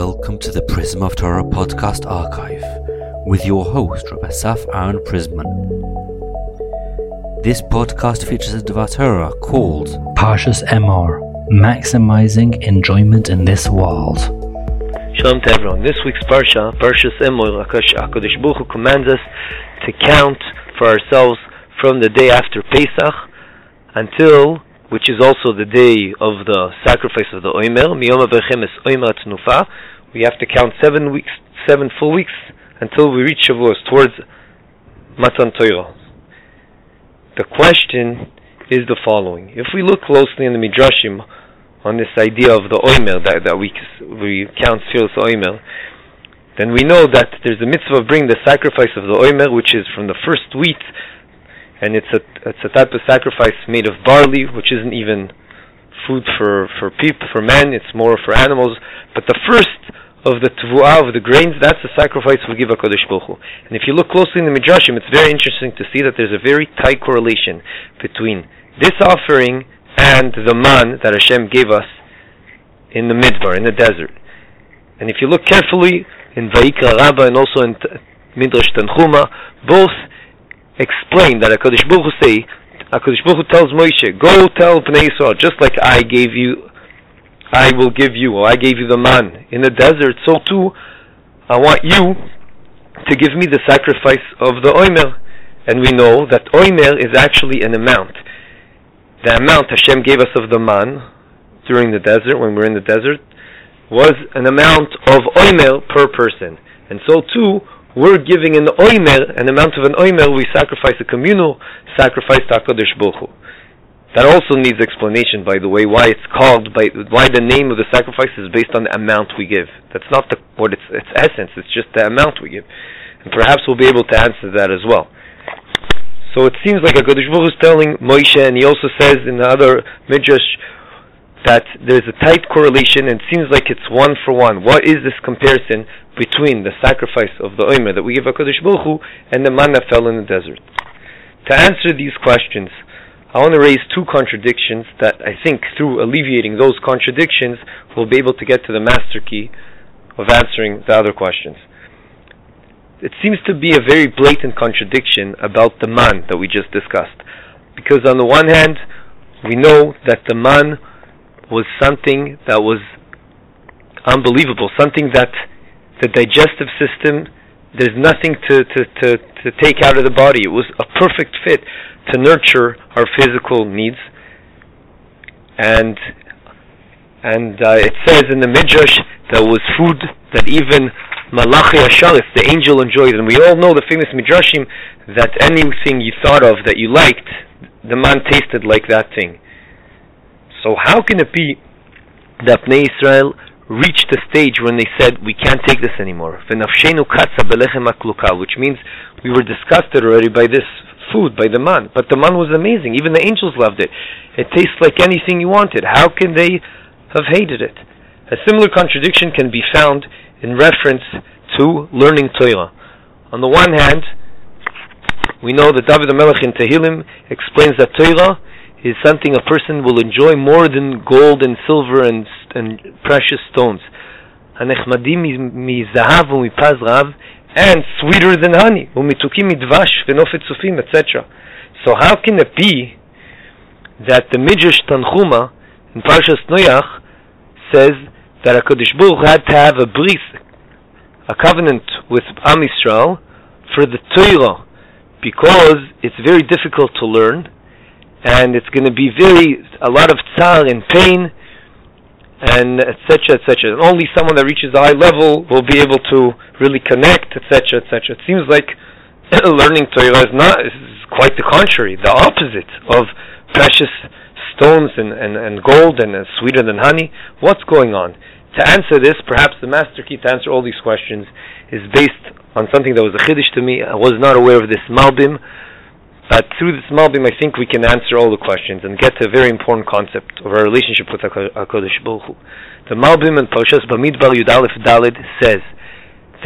Welcome to the Prism of Torah podcast archive with your host, Rabbi Asaf Aaron Prisman. This podcast features a Dvar Torah called Parshas Emor, Maximizing Enjoyment in This World. Shalom to everyone. This week's Parsha, Parshas Emor, HaKadosh Baruch Hu commands us to count for ourselves from the day after Pesach until which is also the day of the sacrifice of the Omer. Miyom Averchem Omer Tnufa. We have to count seven weeks, seven full weeks until we reach Shavuos towards Matan Torah. The question is the following: If we look closely in the Midrashim on this idea of the Omer that, that we we count Sfiros Omer, then we know that there's a mitzvah of bringing the sacrifice of the Omer, which is from the first wheat and it's a it's a type of sacrifice made of barley, which isn't even food for for people for men. It's more for animals. But the first of the tvuah of the grains, that's the sacrifice we give a Kodesh Hu. And if you look closely in the Midrashim, it's very interesting to see that there's a very tight correlation between this offering and the man that Hashem gave us in the Midbar, in the desert. And if you look carefully in Vayikra Rabbah and also in Midrash Tanchuma, both explain that HaKadosh Baruch Hu say, HaKadosh Baruch Hu tells Moshe, go tell Bnei Yisrael, just like I gave you, I will give you, or I gave you the man in the desert, so too, I want you to give me the sacrifice of the Omer. And we know that Omer is actually an amount. The amount Hashem gave us of the man during the desert, when we are in the desert, was an amount of Omer per person. And so too, we're giving an oimer, an amount of an oimer, we sacrifice a communal sacrifice to HaKadosh Baruch Hu. That also needs explanation, by the way, why it's called, by, why the name of the sacrifice is based on the amount we give. That's not the, what its, its essence, it's just the amount we give. And perhaps we'll be able to answer that as well. So it seems like HaKadosh Baruch Hu is telling Moshe, and he also says in the other Midrash, that there's a tight correlation and seems like it's one for one. What is this comparison between the sacrifice of the Omer that we give HaKadosh Baruch Hu and the manna fell in the desert? To answer these questions, I want to raise two contradictions that I think through alleviating those contradictions we'll be able to get to the master key of answering the other questions. It seems to be a very blatant contradiction about the man that we just discussed. Because on the one hand, we know that the man was something that was unbelievable, something that the digestive system, there's nothing to, to, to, to take out of the body. It was a perfect fit to nurture our physical needs. And and uh, it says in the Midrash that was food that even Malachi Asharis, the angel, enjoyed. And we all know the famous Midrashim that anything you thought of that you liked, the man tasted like that thing. So how can it be that Bnei Israel reached the stage when they said we can't take this anymore? Which means we were disgusted already by this food, by the man. But the man was amazing. Even the angels loved it. It tastes like anything you wanted. How can they have hated it? A similar contradiction can be found in reference to learning Torah. On the one hand, we know that David HaMelech in Tehillim explains that Torah is something a person will enjoy more than gold and silver and, and precious stones. and sweeter than honey, etc. So how can it be that the Midrash Tanchuma in Parshas Noach says that HaKadosh Baruch had to have a bris, a covenant with Am Yisrael for the Torah, because it's very difficult to learn, and it's going to be very a lot of tsar and pain. And etc etc and only someone that reaches a high level will be able to really connect etc etc it seems like learning Torah is not is quite the contrary. The opposite of precious stones and, and, and gold and uh, sweeter than honey. What's going on? To answer this perhaps the master key to answer all these questions is based on something that was a chiddush to me. I was not aware of this malbim but through this Malbim, I think we can answer all the questions and get to a very important concept of our relationship with HaKadosh Baruch Hu. The Malbim and Parshas Bamidbar Yud Aleph Dalid says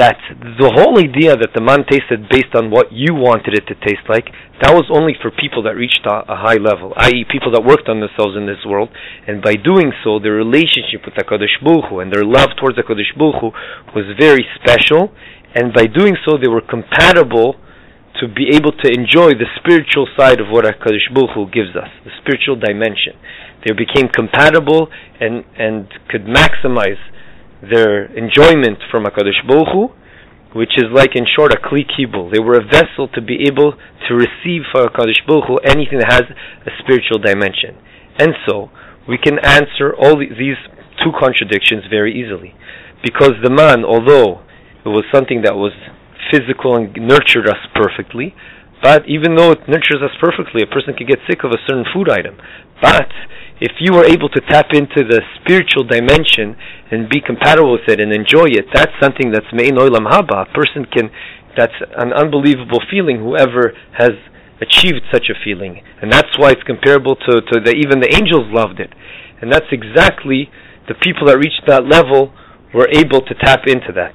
that the whole idea that the man tasted based on what you wanted it to taste like, that was only for people that reached a, a high level, i.e., people that worked on themselves in this world, and by doing so, their relationship with Hakadosh Baruch Hu and their love towards Hakadosh Baruch Hu was very special, and by doing so, they were compatible to be able to enjoy the spiritual side of what Hakadosh Baruch Hu gives us, the spiritual dimension. They became compatible and and could maximize their enjoyment from HaKadosh Baruch Hu, which is like in short a kli kibul. They were a vessel to be able to receive from HaKadosh Baruch Hu anything that has a spiritual dimension. And so, we can answer all these two contradictions very easily. Because the man, although it was something that was physical and nurtured us perfectly, but even though it nurtures us perfectly, a person can get sick of a certain food item. But if you are able to tap into the spiritual dimension and be compatible with it and enjoy it, that's something that's mein olam haba. A person can, that's an unbelievable feeling. Whoever has achieved such a feeling, and that's why it's comparable to, to the, even the angels loved it, and that's exactly the people that reached that level were able to tap into that.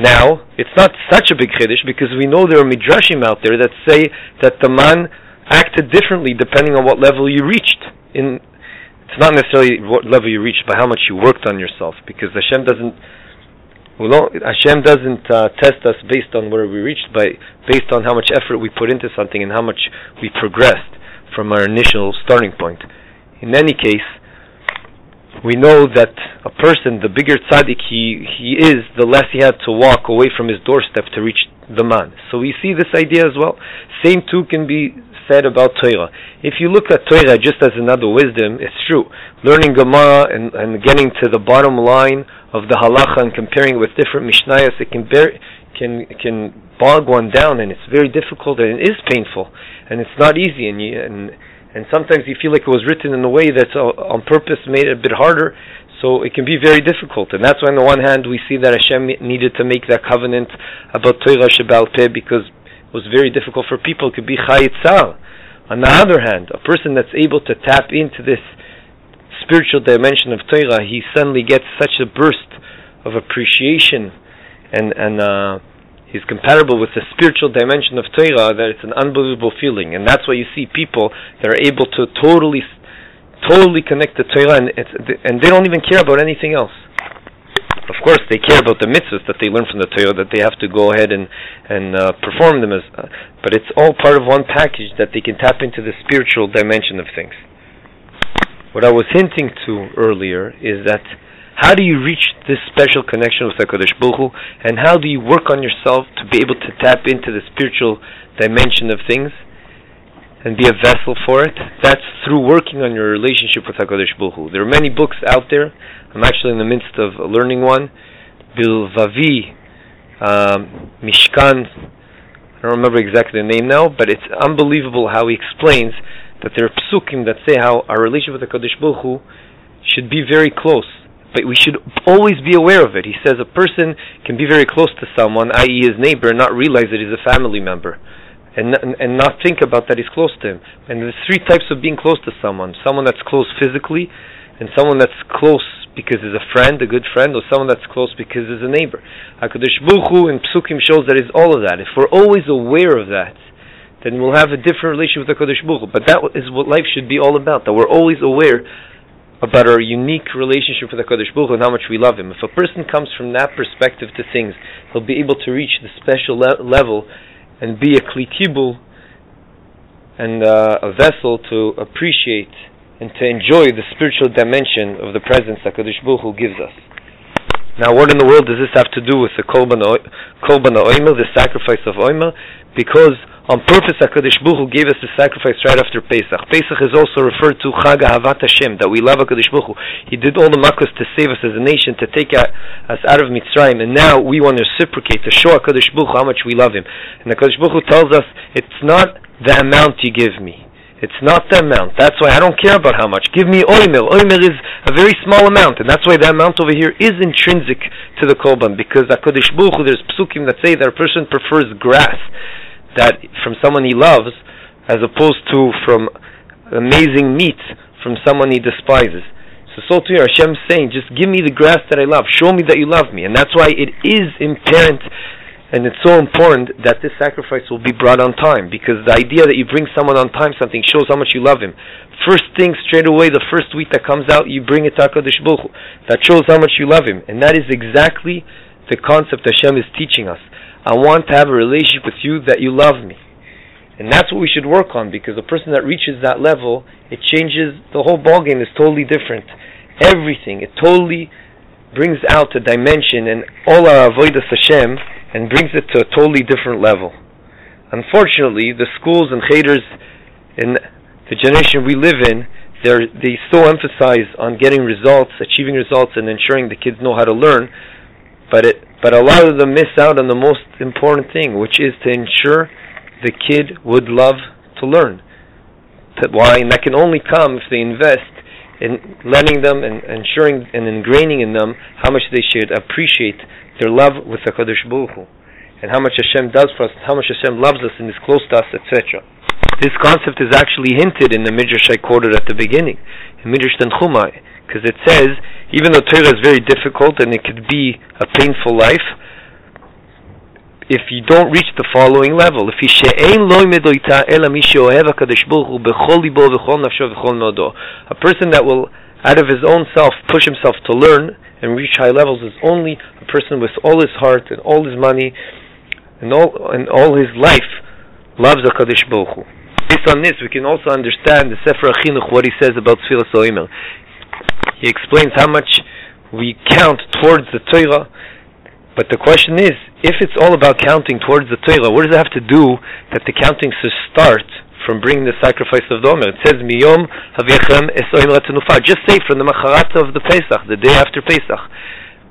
Now, it's not such a big chiddush because we know there are midrashim out there that say that the man acted differently depending on what level you reached in it's not necessarily what level you reached, but how much you worked on yourself. Because Hashem doesn't, well, Hashem doesn't uh, test us based on where we reached, but based on how much effort we put into something and how much we progressed from our initial starting point. In any case, we know that a person, the bigger tzaddik he, he is, the less he had to walk away from his doorstep to reach the man. So we see this idea as well. Same too can be said about Torah. If you look at Torah just as another wisdom, it's true. Learning Gemara and, and getting to the bottom line of the halacha and comparing it with different mishnayos, it can bear, can can bog one down, and it's very difficult and it is painful, and it's not easy, and you, and and sometimes you feel like it was written in a way that's uh, on purpose made it a bit harder. So it can be very difficult, and that's why on the one hand we see that Hashem needed to make that covenant about Torah Shebal Peh because it was very difficult for people. It could be chayitzal. On the other hand, a person that's able to tap into this spiritual dimension of Torah, he suddenly gets such a burst of appreciation and and uh, he's compatible with the spiritual dimension of Torah that it's an unbelievable feeling, and that's why you see people that are able to totally, totally connect to Torah, and and they don't even care about anything else. Of course, they care about the mitzvahs that they learn from the Torah, that they have to go ahead and and uh, perform them as, uh, but it's all part of one package that they can tap into the spiritual dimension of things. What I was hinting to earlier is that how do you reach this special connection with Hakadosh Baruch Hu, and how do you work on yourself to be able to tap into the spiritual dimension of things? and be a vessel for it. That's through working on your relationship with Hakadosh Baruch Hu. There are many books out there. I'm actually in the midst of learning one, Bilvavi, um, Mishkan. I don't remember exactly the name now, but it's unbelievable how he explains that there are psukim that say how our relationship with Hakadosh Baruch Hu should be very close. But we should always be aware of it. He says a person can be very close to someone, i.e., his neighbor, and not realize that he's a family member and and not think about that he's close to him. And there's three types of being close to someone: someone that's close physically, and someone that's close because he's a friend, a good friend, or someone that's close because he's a neighbor. Hakadosh Baruch Hu in Psukim shows that it's all of that. If we're always aware of that, then we'll have a different relationship with Hakadosh Baruch Hu. But that is what life should be all about. That we're always aware about our unique relationship with Hakadosh Baruch Hu and how much we love Him. If a person comes from that perspective to things, he'll be able to reach the special le- level and be a klikibul and uh, a vessel to appreciate and to enjoy the spiritual dimension of the presence that Kadosh Baruch gives us. Now, what in the world does this have to do with the Korban Oima, the sacrifice of Oima? Because on purpose, HaKadosh Baruch Hu gave us the sacrifice right after Pesach. Pesach is also referred to Chag Havat Hashem, that we love HaKadosh Baruch Hu. He did all the makos to save us as a nation, to take us out of Mitzrayim, and now we want to reciprocate, to show HaKadosh Baruch Hu how much we love Him. And HaKadosh Baruch Hu tells us, it's not the amount you give me. It's not the amount. That's why I don't care about how much. Give me oimer. Oimer is a very small amount, and that's why the amount over here is intrinsic to the korban. Because HaKadosh Baruch Hu, there's psukim that say that a person prefers grass that from someone he loves as opposed to from amazing meat from someone he despises. So so to here saying, just give me the grass that I love. Show me that you love me. And that's why it is imperative and it's so important that this sacrifice will be brought on time because the idea that you bring someone on time something shows how much you love him. First thing straight away, the first week that comes out, you bring it to HaKadosh Baruch That shows how much you love him. And that is exactly the concept Hashem is teaching us. I want to have a relationship with you that you love me. And that's what we should work on because a person that reaches that level, it changes, the whole ballgame is totally different. Everything, it totally brings out a dimension and all our avodas Hashem and brings it to a totally different level. Unfortunately, the schools and cheders in the generation we live in, they so emphasize on getting results, achieving results, and ensuring the kids know how to learn, but it, but a lot of them miss out on the most important thing, which is to ensure the kid would love to learn. Why? And that can only come if they invest in letting them and ensuring and ingraining in them how much they should appreciate their love with the Baruch Hu, and how much Hashem does for us, how much Hashem loves us and is close to us, etc. This concept is actually hinted in the Midrash I quoted at the beginning, in Midrash Tanchuma, because it says, even though Torah is very difficult and it could be a painful life, if you don't reach the following level, if a person that will out of his own self push himself to learn and reach high levels is only a person with all his heart and all his money and all and all his life loves a Baruch Hu. Based on this, we can also understand the Sefer HaChinuch, what he says about Tfilas Oimer. He explains how much we count towards the Torah, but the question is, if it's all about counting towards the Torah, what does it have to do that the counting should start from bringing the sacrifice of the Omer. It says, Miyom Havechem Esoim Ratzanufa. Just say from the Macharat of the Pesach, the day after Pesach.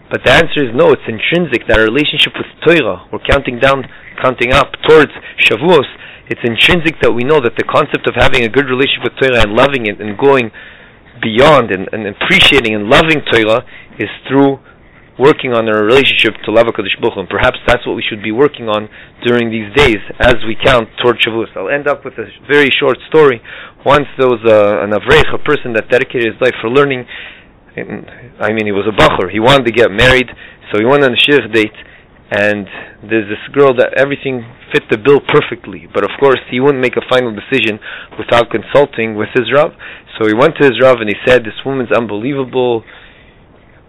But the answer is no, it's intrinsic that relationship with Torah, we're counting down, counting up towards Shavuos, it's intrinsic that we know that the concept of having a good relationship with Torah and loving it and going beyond and, and appreciating and loving Torah is through working on our relationship to Lava Kodesh and perhaps that's what we should be working on during these days as we count toward Shavuos. I'll end up with a very short story. Once there was a, an Avrech, a person that dedicated his life for learning. I mean, he was a bacher. He wanted to get married, so he went on a shir date, and there's this girl that everything fit the bill perfectly. But of course, he wouldn't make a final decision without consulting with his Rav. So he went to his Rav and he said, This woman's unbelievable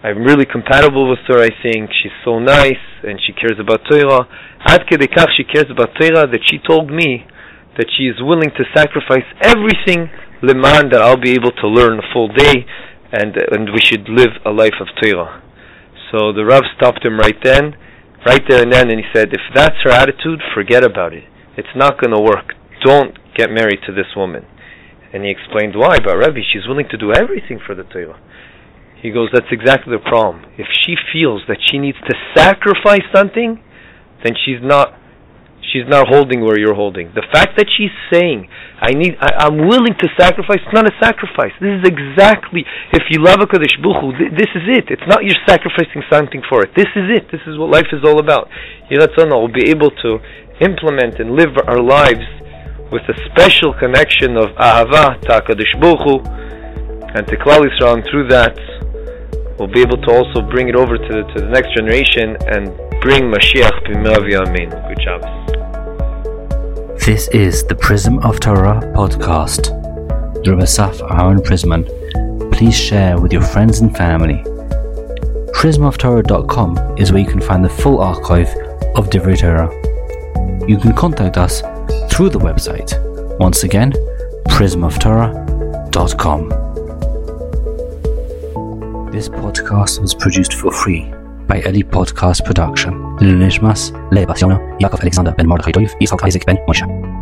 I'm really compatible with her, I think. She's so nice, and she cares about Torah. Ad kedekach she cares about Torah that she told me that she is willing to sacrifice everything leman that I'll be able to learn a full day, and and we should live a life of Torah. So the Rav stopped him right then, right there and then, and he said, if that's her attitude, forget about it. It's not going to work. Don't get married to this woman. And he explained why, but Rabbi, she's willing to do everything for the Torah. He goes, that's exactly the problem. If she feels that she needs to sacrifice something, then she's not she's not holding where you're holding. The fact that she's saying, I need I, am willing to sacrifice, it's not a sacrifice. This is exactly if you love a Kaddish Buchu, this is it. It's not you're sacrificing something for it. This is it. This is what life is all about. Yiratzana will be able to implement and live our lives with a special connection of ahava to Kadosh Buchu and to Klal Yisrael, and through that we'll be able to also bring it over to the, to the next generation and bring Mashiach b'mirav Amen. Good job. This is the Prism of Torah podcast. Rabbi Saf Aaron Prisman. Please share with your friends and family. PrismofTorah.com is where you can find the full archive of Divrei Torah. You can contact us through the website. Once again, prismoftorah.com. This podcast was produced for free by Eli Podcast Production. Lilishmas, Lebas Yona, Yaakov Alexander Ben Mordechai Doiv, Isaac Isaac Ben Moshe.